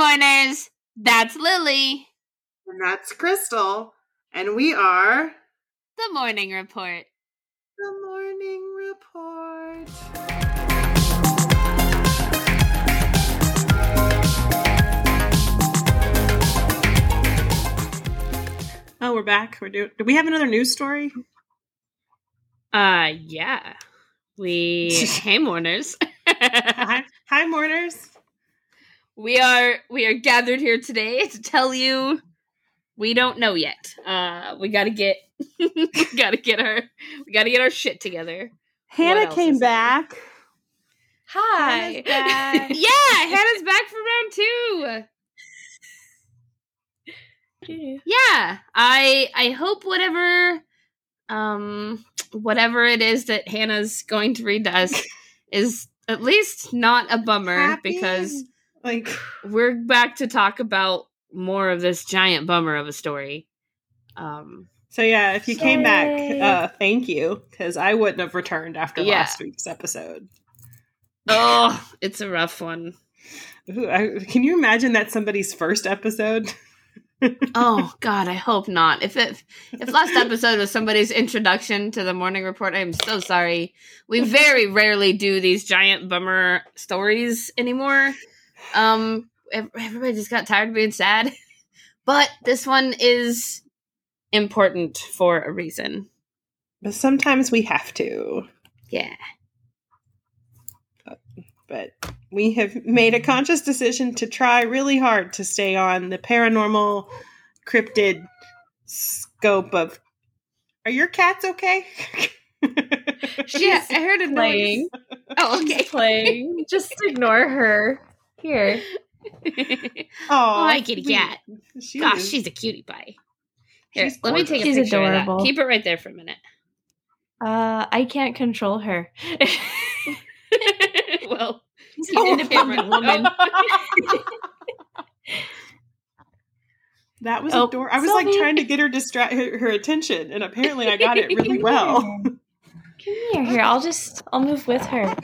Mourners. That's Lillie. And that's Krystal. And we are The Morning Report. the Morning Report. Oh, we're back. We're doing. Do we have another news story? Uh, yeah. We, hey, mourners. hi, hi, mourners. We are we are gathered here today to tell you we don't know yet. Uh, we gotta get gotta get our we gotta get our shit together. Hannah came there? back. Hi. back. yeah, Hannah's back for round two. Yeah, I I hope whatever um whatever it is that Hannah's going to read to us is at least not a bummer Happy because like we're back to talk about more of this giant bummer of a story. Um so yeah if you came back uh thank you because i wouldn't have returned after Yeah. last week's episode oh, it's a rough one. Ooh, I, can you imagine that somebody's first episode Oh god, I hope not. If it if last episode was somebody's introduction to the morning report, I'm so sorry. We very rarely do these giant bummer stories anymore. Um everybody just got tired of being sad. But this one is important for a reason. but sometimes we have to Yeah. but we have made a conscious decision to try really hard to stay on the paranormal cryptid scope of are your cats okay yeah, I heard a playing. noise. Oh, okay. Playing. Just ignore her. Here. oh hi, kitty sweet. cat. She Gosh, is- she's a cutie pie. Here, she's let me take a She's picture of that. Keep it right there for a minute. Uh, I can't control her. well, She's an independent woman. that was Oh, adorable. I was like Sylvie. trying to get her distract her, her attention, and apparently I got it really well. Come here, here. I'll just I'll move with her.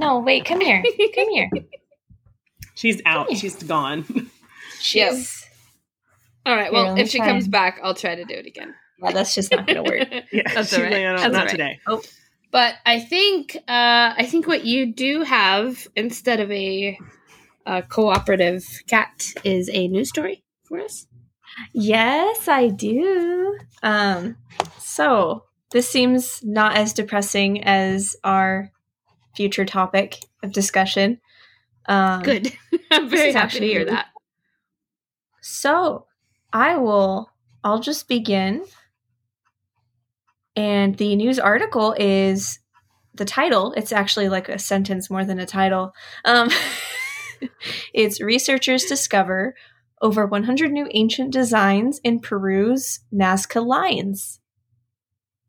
No, wait, come here. Come here. She's out. here. She's gone. She's All right. Well, let me if she try. comes back, I'll try to do it again. yeah, that's just not gonna work. yeah, That's all right. ran out- That's not all right. today. But I think uh, I think what you do have instead of a, a cooperative cat is a news story for us. Yes, I do. Um, so this seems not as depressing as our future topic of discussion. Um, Good. I'm very happy to hear that. So I will. I'll just begin. And the news article is the title. It's actually like a sentence more than a title. Um, it's researchers discover over 100 new ancient designs in Peru's Nazca Lines.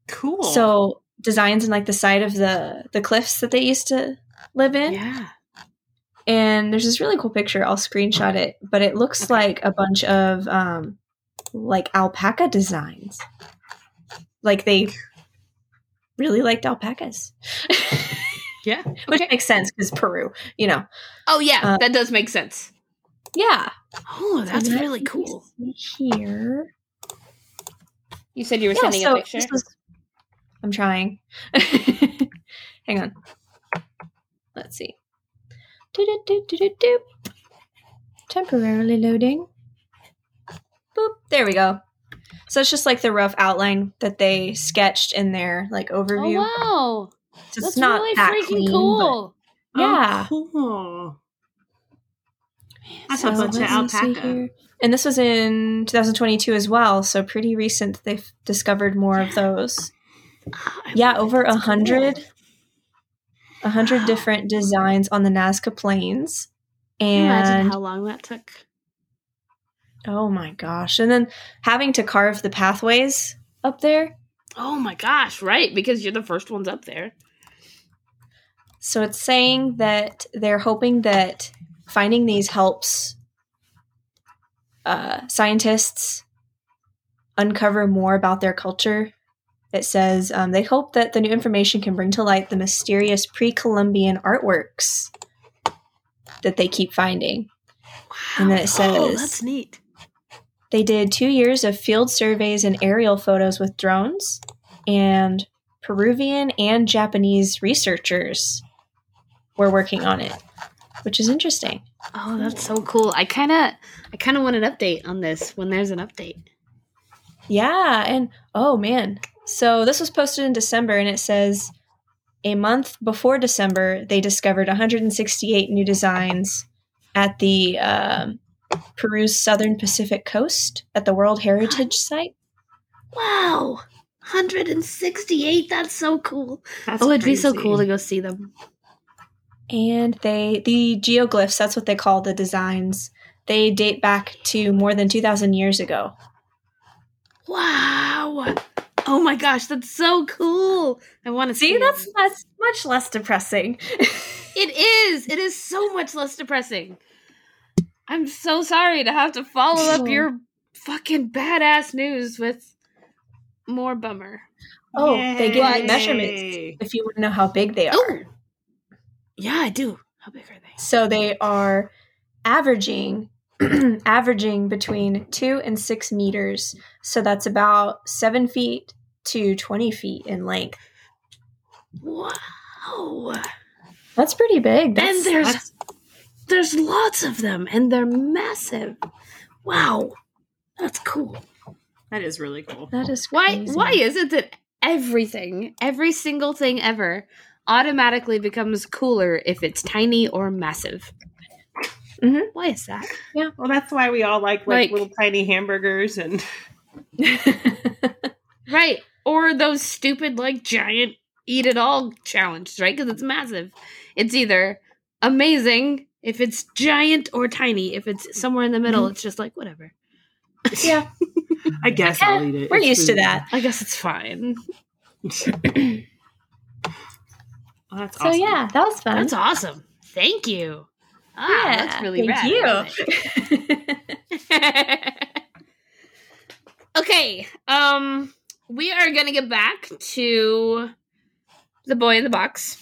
Cool. So designs in like the side of the the cliffs that they used to live in. Yeah. And there's this really cool picture. I'll screenshot it, but it looks Okay. like a bunch of um like alpaca designs. Like they really liked alpacas. Yeah. Which makes sense because Peru, you know. Oh yeah, Uh, that does make sense. Yeah. Oh, that's So really cool. Here. You said you were Yeah, sending so a picture. was- I'm trying. Hang on. Let's see. Temporarily loading. Boop. There we go. So it's just like the rough outline that they sketched in their like overview. Oh wow, So that's it's not really that freaking clean, but- cool. yeah. Oh, cool. That's So a bunch of let alpaca. And this was in 2022 as well, so pretty recent. They've discovered more of those. Ah, I Yeah, over a that's cool. A hundred Wow. different designs on the Nazca Plains, you Imagine and how long that took. oh my gosh! And then having to carve the pathways up there. Oh my gosh, right? Because you're the first ones up there. So it's saying that they're hoping that finding these helps uh, scientists uncover more about their culture. It says um, they hope that the new information can bring to light the mysterious pre Columbian artworks that they keep finding. Wow. And then it oh, says- that's neat. They did two years of field surveys and aerial photos with drones, and Peruvian and Japanese researchers were working on it, which is interesting. Oh, that's so cool. I kind of, I kind of want an update on this when there's an update. Yeah, and oh man. So this was posted in December and it says a month before December they discovered 168 new designs at the um, Peru's southern Pacific coast at the World Heritage Site. Wow, 168. That's so cool. That's oh, it'd be so cool to go see them. And they the geoglyphs, that's what they call the designs. They date back to more than 2000 years ago. Wow. Oh my gosh, that's so cool. I want to see. See, that's it. that's much less depressing. It is. It is so much less depressing. I'm so sorry to have to follow up your fucking badass news with more bummer. oh, they give Yay. you measurements if you want to know how big they are. Oh, yeah, I do. How big are they? So they are averaging averaging between two and six meters. So that's about seven feet to twenty feet in length. Wow. That's pretty big. That's, and there's That's- there's lots of them, and they're massive. Wow, that's cool. That is really cool. that is Why crazy. why is it that everything, every single thing ever, automatically becomes cooler if it's tiny or massive? Mhm. Why is that? Yeah. Well, that's why we all like like, Like- little tiny hamburgers and Right. Or those stupid, like, giant eat it all challenges, right? Because it's massive. It's either amazing if it's giant or tiny. If it's somewhere in the middle, it's just like, whatever. yeah, I guess Yeah, I'll eat it. we're It's used to that. I guess it's fine. Oh, that's So awesome. yeah, that was fun. That's awesome. Thank you. Ah, yeah, that's really thank rad. you. okay. Um we are gonna get back to the boy in the box.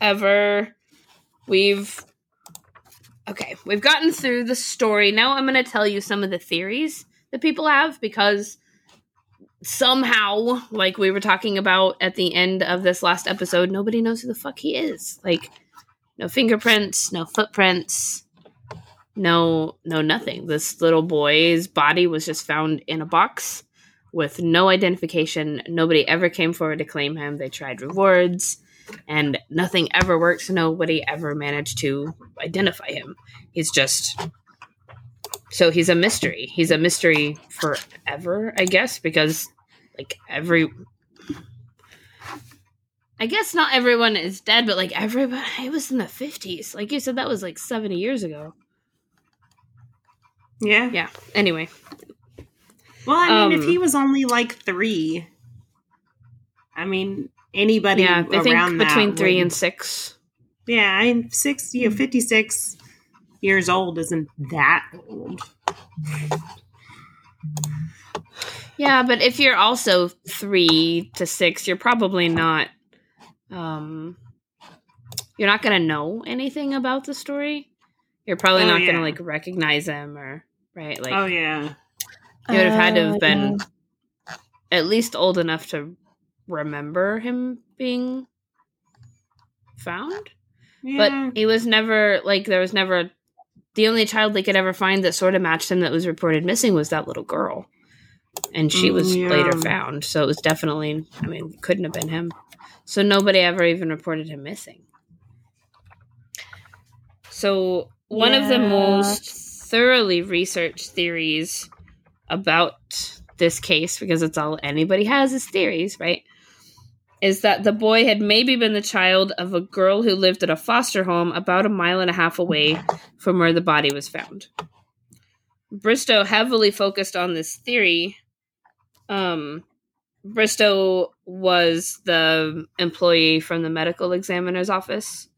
However, we've okay, we've gotten through the story. Now I'm gonna tell you some of the theories that people have because somehow, like we were talking about at the end of this last episode, nobody knows who the fuck he is. Like no fingerprints, no footprints, no no nothing. This little boy's body was just found in a box with no identification. Nobody ever came forward to claim him. They tried rewards and nothing ever worked. Nobody ever managed to identify him. He's just so he's a mystery. He's a mystery forever, I guess, because like every I guess not everyone is dead, but like everybody it was in the fifties. Like you said, that was like seventy years ago. Yeah. Yeah. Anyway. Well, I mean, if Um, he was only like three, I mean, anybody Yeah, I think between three would- and six. yeah, I'm six, you know, fifty-six years old isn't that old. Yeah, but if you're also three to six, you're probably not um you're not gonna know anything about the story. You're probably Oh, not yeah. gonna like recognize him or right, like oh yeah, he would have had to Uh, have been at least old enough to remember him being found. yeah. But he was never like there was never the only child they could ever find that sort of matched him that was reported missing was that little girl. And she was Mm, yeah. later found. So it was definitely I mean, couldn't have been him. So nobody ever even reported him missing. So one of the most thoroughly researched theories about this case, because it's all anybody has is theories, right? Is that the boy had maybe been the child of a girl who lived at a foster home about a mile and a half away from where the body was found. Bristow heavily focused on this theory. Um, Bristow was the employee from the medical examiner's office.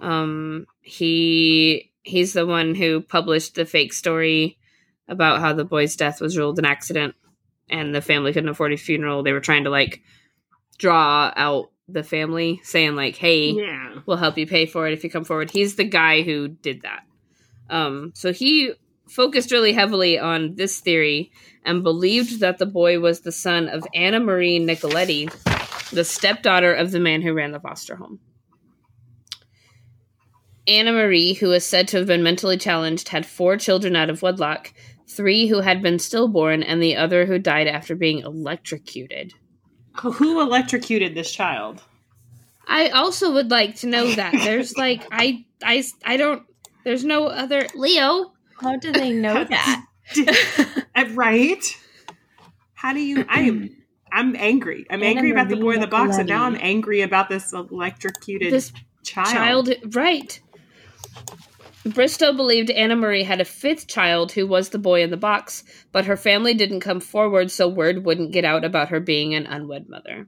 Um, he he's the one who published the fake story about how the boy's death was ruled an accident and the family couldn't afford a funeral. They were trying to like draw out the family, saying like, "Hey, Yeah. we'll help you pay for it if you come forward." He's the guy who did that. Um, so he focused really heavily on this theory and believed that the boy was the son of Anna Marie Nicoletti, the stepdaughter of the man who ran the foster home. Anna Marie, who is said to have been mentally challenged, had four children out of wedlock, three who had been stillborn, and the other who died after being electrocuted. Who electrocuted this child? I also would like to know that. There's like I I I don't there's no other Leo. How do they know that? Uh, right? How do you? I am. I'm angry. I'm Anna angry about the boy in the box, and now I'm angry about this electrocuted This child. child right. Bristow believed Anna Marie had a fifth child who was the boy in the box, but her family didn't come forward, so word wouldn't get out about her being an unwed mother.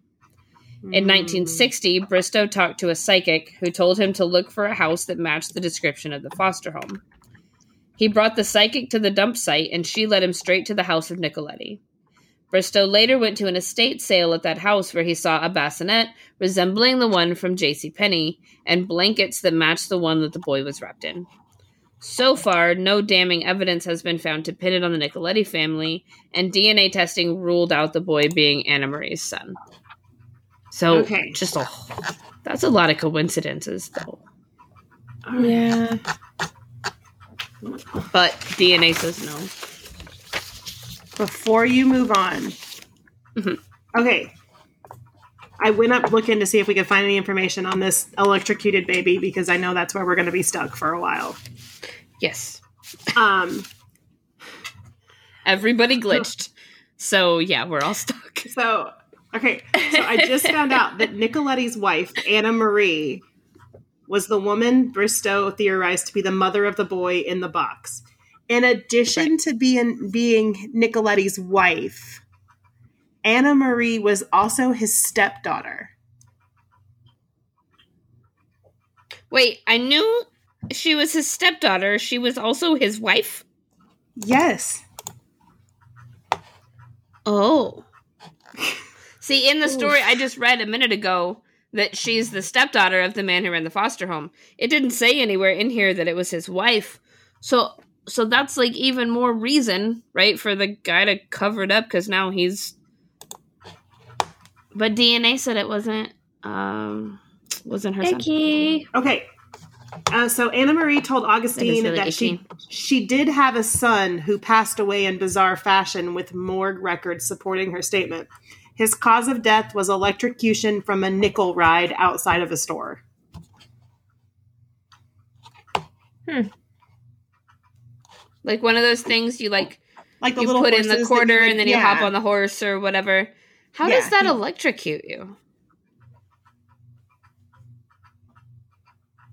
In Hmm. 1960, Bristow talked to a psychic who told him to look for a house that matched the description of the foster home. He brought the psychic to the dump site and she led him straight to the house of Nicoletti. Bristow later went to an estate sale at that house where he saw a bassinet resembling the one from J.C. Penney and blankets that matched the one that the boy was wrapped in. So far, no damning evidence has been found to pin it on the Nicoletti family, and DNA testing ruled out the boy being Anna Marie's son. So, Okay. just a that's a lot of coincidences, though. yeah. But DNA says no. Before you move on, Mhm. okay. I went up looking to see if we could find any information on this electrocuted baby because I know that's where we're going to be stuck for a while. Yes, Um, everybody glitched. So yeah, we're all stuck. so okay, so I just found out that Nicoletti's wife, Anna Marie, was the woman Bristow theorized to be the mother of the boy in the box. In addition to being being Nicoletti's wife, Anna Marie was also his stepdaughter. Wait, I knew she was his stepdaughter. She was also his wife. Yes. Oh. See, in the story I just read a minute ago that she's the stepdaughter of the man who ran the foster home. It didn't say anywhere in here that it was his wife. So so that's like even more reason, right, for the guy to cover it up cuz now he's But DNA said it wasn't um wasn't her son. Icky. Okay. Uh, so Anna Marie told Augustine really that she she did have a son who passed away in bizarre fashion with morgue records supporting her statement. His cause of death was electrocution from a nickel ride outside of a store. Like one of those things you like Like the you put in the quarter you would- and then you yeah. hop on the horse or whatever. How Yeah, does that he- electrocute you?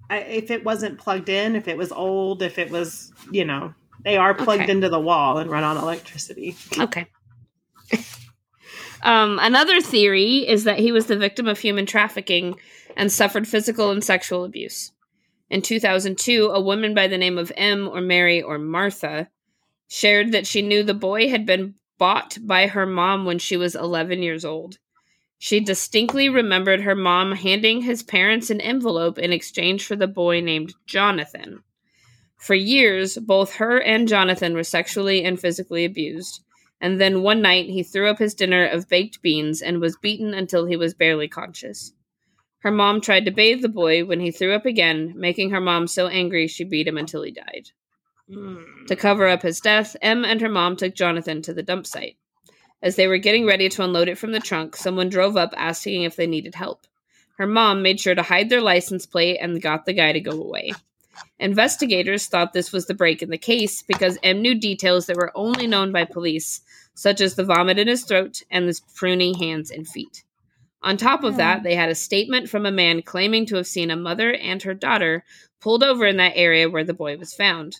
I- if it wasn't plugged in, if it was old, if it was, you know, they are plugged Okay. into the wall and run on electricity. Okay. um, another theory is that he was the victim of human trafficking and suffered physical and sexual abuse. In 2002, a woman by the name of M or Mary or Martha shared that she knew the boy had been bought by her mom when she was 11 years old. She distinctly remembered her mom handing his parents an envelope in exchange for the boy named Jonathan. For years, both her and Jonathan were sexually and physically abused, and then one night he threw up his dinner of baked beans and was beaten until he was barely conscious. Her mom tried to bathe the boy when he threw up again, making her mom so angry she beat him until he died. Mm. To cover up his death, Em and her mom took Jonathan to the dump site. As they were getting ready to unload it from the trunk, someone drove up asking if they needed help. Her mom made sure to hide their license plate and got the guy to go away. Investigators thought this was the break in the case because M knew details that were only known by police, such as the vomit in his throat and the pruny hands and feet. On top of that, they had a statement from a man claiming to have seen a mother and her daughter pulled over in that area where the boy was found.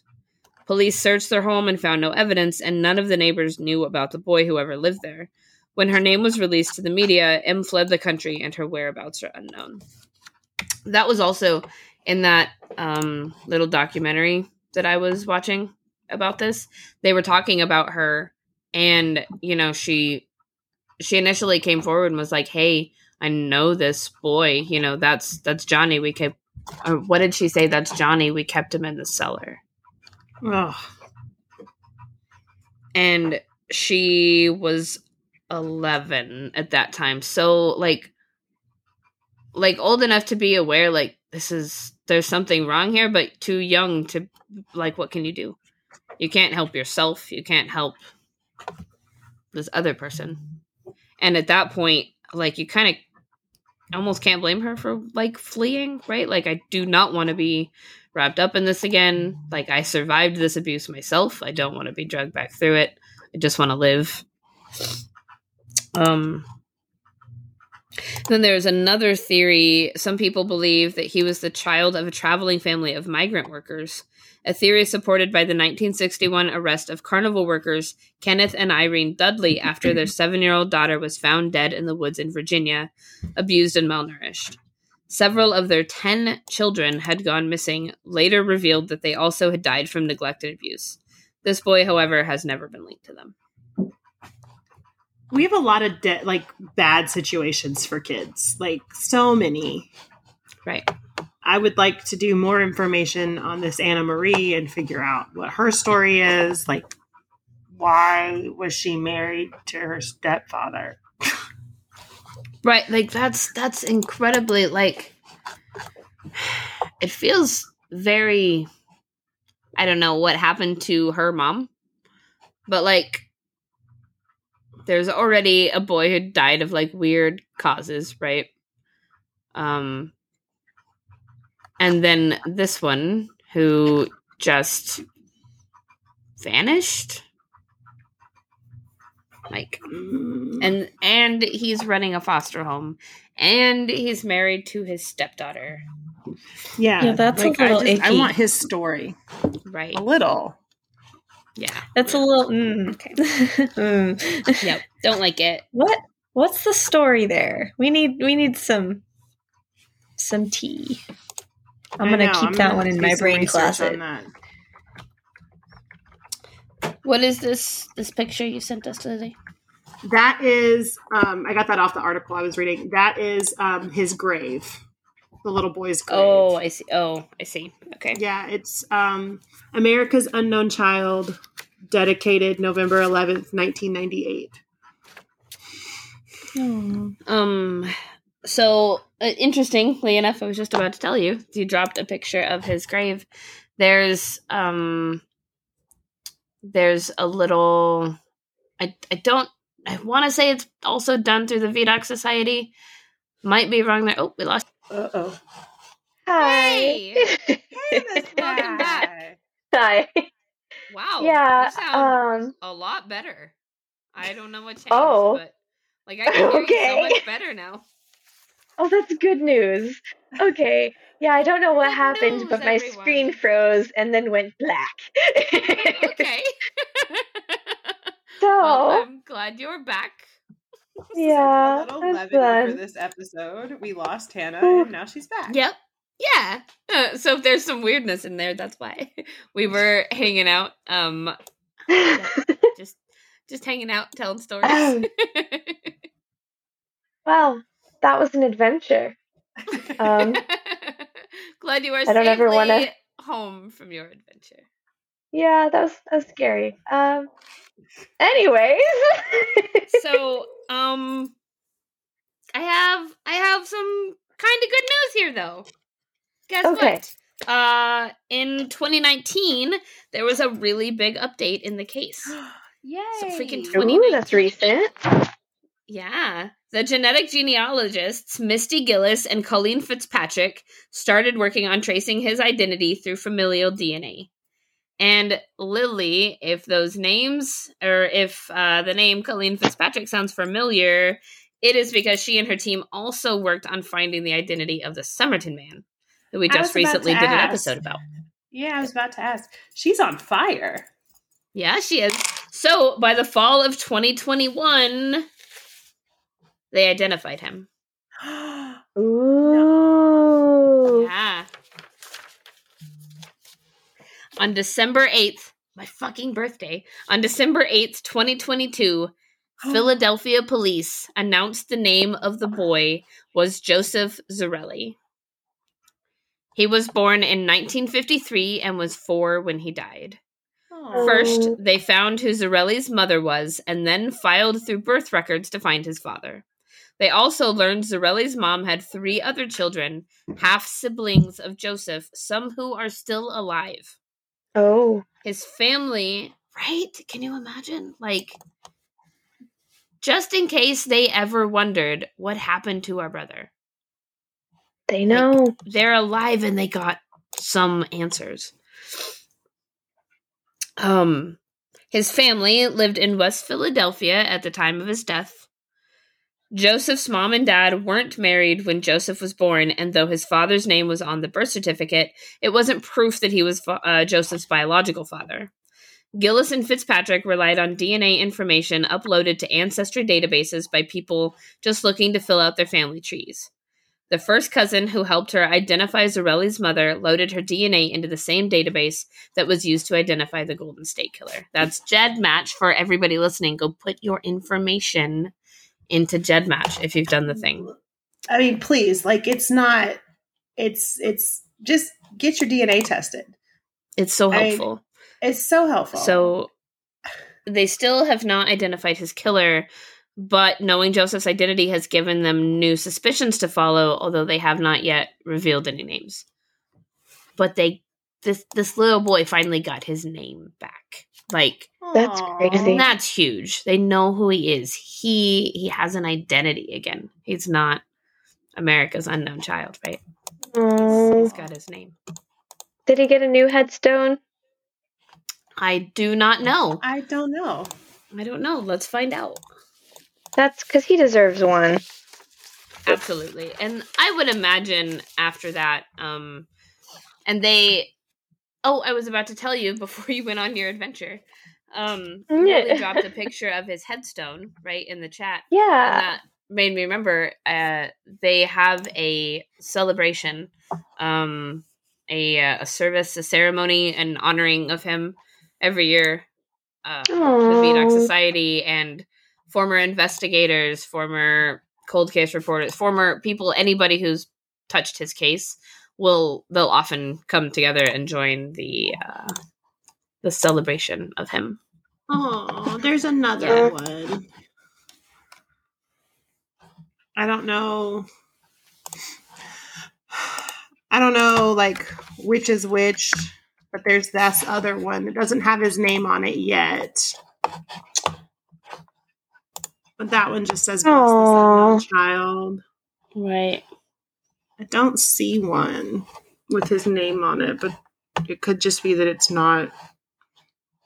Police searched their home and found no evidence, and none of the neighbors knew about the boy who ever lived there. When her name was released to the media, M fled the country and her whereabouts are unknown. That was also in that um, little documentary that I was watching about this. They were talking about her, and you know, she she initially came forward and was like, "Hey, I know this boy. You know, that's that's Johnny. We kept. Or what did she say? That's Johnny. We kept him in the cellar. Ugh. and she was 11 at that time so like like old enough to be aware like this is there's something wrong here but too young to like what can you do you can't help yourself you can't help this other person and at that point like you kind of almost can't blame her for like fleeing right? Like i do not want to be wrapped up in this again. Like i survived this abuse myself. I don't want to be dragged back through it. I just want to live. Um then there's another theory. Some people believe that he was the child of a traveling family of migrant workers a theory supported by the 1961 arrest of carnival workers Kenneth and Irene Dudley after their seven year old daughter was found dead in the woods in Virginia, abused and malnourished. Several of their 10 children had gone missing, later revealed that they also had died from neglect and abuse. This boy, however, has never been linked to them. We have a lot of de- like bad situations for kids, like so many. Right. I would like to do more information on this Anna Marie and figure out what her story is. Like, why was she married to her stepfather? Right, like that's that's incredibly like it feels very I don't know what happened to her mom. But like there's already a boy who died of like weird causes, right? Um and then this one who just vanished like and and he's running a foster home and he's married to his stepdaughter yeah, Yeah, that's a like, I, little just- I want his story right a little. yeah That's a little. Mm, okay. Mm. yep don't like it What? What's the story there? We need. We need some. Some tea. I'm gonna keep I'm that one in my brain research closet. on that. what is this this picture you sent us Lizzie? That is, um, I got that off the article I was reading. That is um, his grave, the little boy's grave. oh i see oh i see okay Yeah, it's um, America's Unknown Child, dedicated November 11th, 1998. um so uh, interestingly enough i was just about to tell you you dropped a picture of his grave there's um there's a little i i don't i want to say it's also done through the Vidocq society might be wrong there oh we lost Uh oh. Hey! Welcome Welcome back. Hi. wow yeah. you sound Um. a lot better i don't know what changed Oh. but like i can hear you Okay. so much better now Oh, that's good news. Okay. Yeah, I don't know what Good happened, news, but my everyone. screen froze and then went black. okay so well, i'm glad you're back yeah, a little that's levity for this episode. We lost Hannah, and now she's back. Yep. Yeah. Uh, so if there's some weirdness in there, that's why we were hanging out. Um, just just hanging out, telling stories. Um, well, that was an adventure. Um, Glad you are I don't safely ever wanna- home from your adventure. Yeah, that was that was scary. Um. Anyways. So, um, I have I have some kind of good news here, though. Guess Okay. what? Uh, in 2019, there was a really big update in the case. Yay! So freaking Ooh, 2019. that's recent. Yeah. The genetic genealogists Misty Gillis and Colleen Fitzpatrick started working on tracing his identity through familial DNA. And Lillie, if those names, or if uh, the name Colleen Fitzpatrick sounds familiar, it is because she and her team also worked on finding the identity of the Somerton man, that we just recently did an episode about. Yeah, I was about to ask. She's on fire. Yeah, she is. So by the fall of 2021, they identified him. Ooh. Yeah. On December 8th, my fucking birthday, on December 8th, 2022, Philadelphia police announced the name of the boy was Joseph Zarelli. He was born in 1953 and was four when he died. Aw. First, they found who Zarelli's mother was and then filed through birth records to find his father. They also learned Zarelli's mom had three other children, half siblings of Joseph, some who are still alive. Oh. His family, right? Can you imagine? Like, just in case they ever wondered what happened to our brother. They know. they're alive and they got some answers. Um his family lived in West Philadelphia at the time of his death. Joseph's mom and dad weren't married when Joseph was born, and though his father's name was on the birth certificate, it wasn't proof that he was uh, Joseph's biological father. Gillis and Fitzpatrick relied on DNA information uploaded to ancestry databases by people just looking to fill out their family trees. The first cousin who helped her identify Zarelli's mother loaded her DNA into the same database that was used to identify the Golden State Killer. That's GEDmatch for everybody listening. Go put your information into GEDmatch if you've done the thing. I mean, please, like it's not. It's it's just get your DNA tested. It's so I- helpful. It's so helpful. So they still have not identified his killer, but knowing Joseph's identity has given them new suspicions to follow, although they have not yet revealed any names. But they this this little boy finally got his name back. Like That's crazy. and that's huge. They know who he is. He he has an identity again. He's not America's unknown child, right? Oh. He's got his name. Did he get a new headstone? I do not know. I don't know. I don't know. Let's find out. That's because he deserves one. Absolutely. And I would imagine after that, um, and they, oh, I was about to tell you before you went on your adventure. Um, Lillie dropped a picture of his headstone right in the chat, and Yeah. that made me remember. Uh, they have a celebration, um, a uh, a service, a ceremony, an honoring of him every year. Uh, the Vidocq Society and former investigators, former cold case reporters, former people, anybody who's touched his case will they'll often come together and join the uh, the celebration of him. Oh, there's another Yeah. one. I don't know. I don't know, like which is which, but there's this other one. It doesn't have his name on it yet. But that one just says bless this unknown Aw. child. Right. I don't see one with his name on it, but it could just be that it's not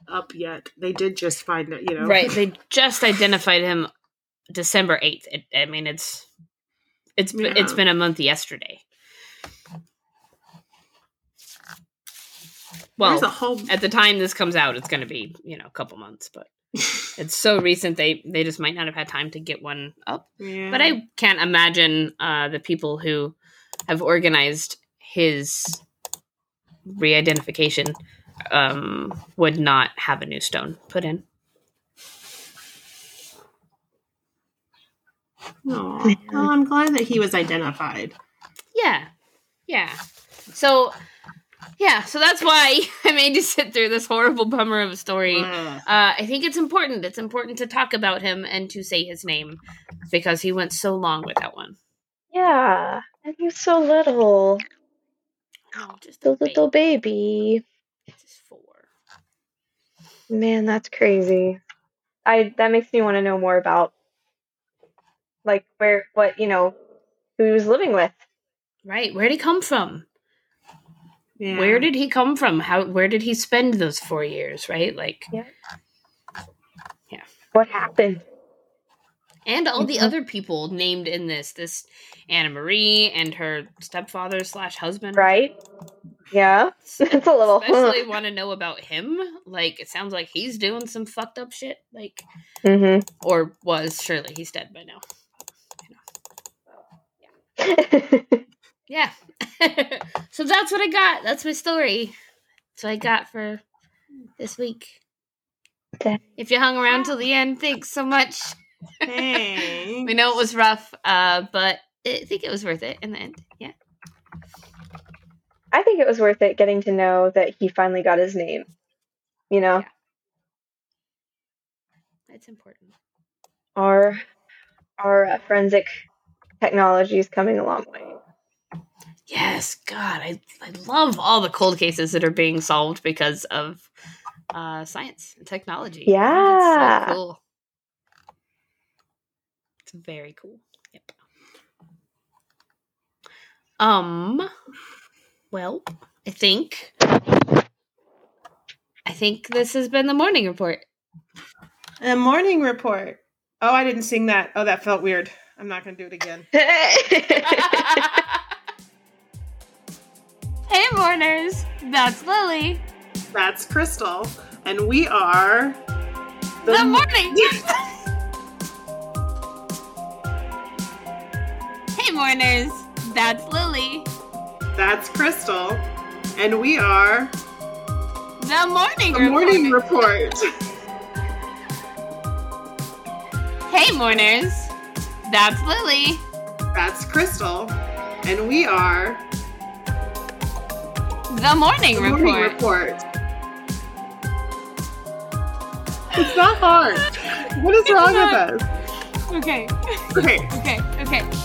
up yet. They did just find it, you know. Right. They just identified him December eighth. It, I mean, it's it's it's been it's Yeah. been a month yesterday. Well, whole at the time this comes out, it's going to be you know a couple months, but it's so recent they they just might not have had time to get one up. yeah. But I can't imagine uh, the people who have organized his re-identification um, would not have a new stone put in. Well, I'm glad that he was identified. Yeah, yeah. So yeah, so that's why I made you sit through this horrible bummer of a story. Uh, I think it's important. It's important to talk about him and to say his name because he went so long without one. Yeah. And he's so little. Oh, just The a little baby. baby. Just four. Man, that's crazy. I that makes me want to know more about like where what, you know, who he was living with. Right. Where did he come from? Yeah. Where did he come from? How? Where did he spend those four years? Right. Like, Yeah. What happened? and all the Mhm. other people named in this. This Anna Marie and her stepfather slash husband. Right? Yeah. It's a little Especially want to know about him. Like, it sounds like he's doing some fucked up shit. Like, hmm or was. Surely he's dead by now. Yeah. so that's what I got. That's my story. So I got for this week. If you hung around till the end, thanks so much. Hey. We know it was rough, uh, but I think it was worth it in the end. Yeah. I think it was worth it getting to know that he finally got his name. You know, That's important. our our uh, forensic technology is coming a long way. Yes, God, I, I love all the cold cases that are being solved because of uh, science and technology. I think Yeah. it's so cool. It's very cool. Yep. Um. Well, I think. I think this has been the morning report. The morning report. Oh, I didn't sing that. Oh, that felt weird. I'm not going to do it again. hey, mourners! That's Lillie. That's Krystal. And we are. The morning. hey, mourners! That's Lillie. That's Krystal. And we are. The morning The report. morning report. Hey, mourners! That's Lillie. That's Krystal. And we are. The morning The report. morning report. It's not hard. What is wrong not. with us? Okay. okay, okay, okay.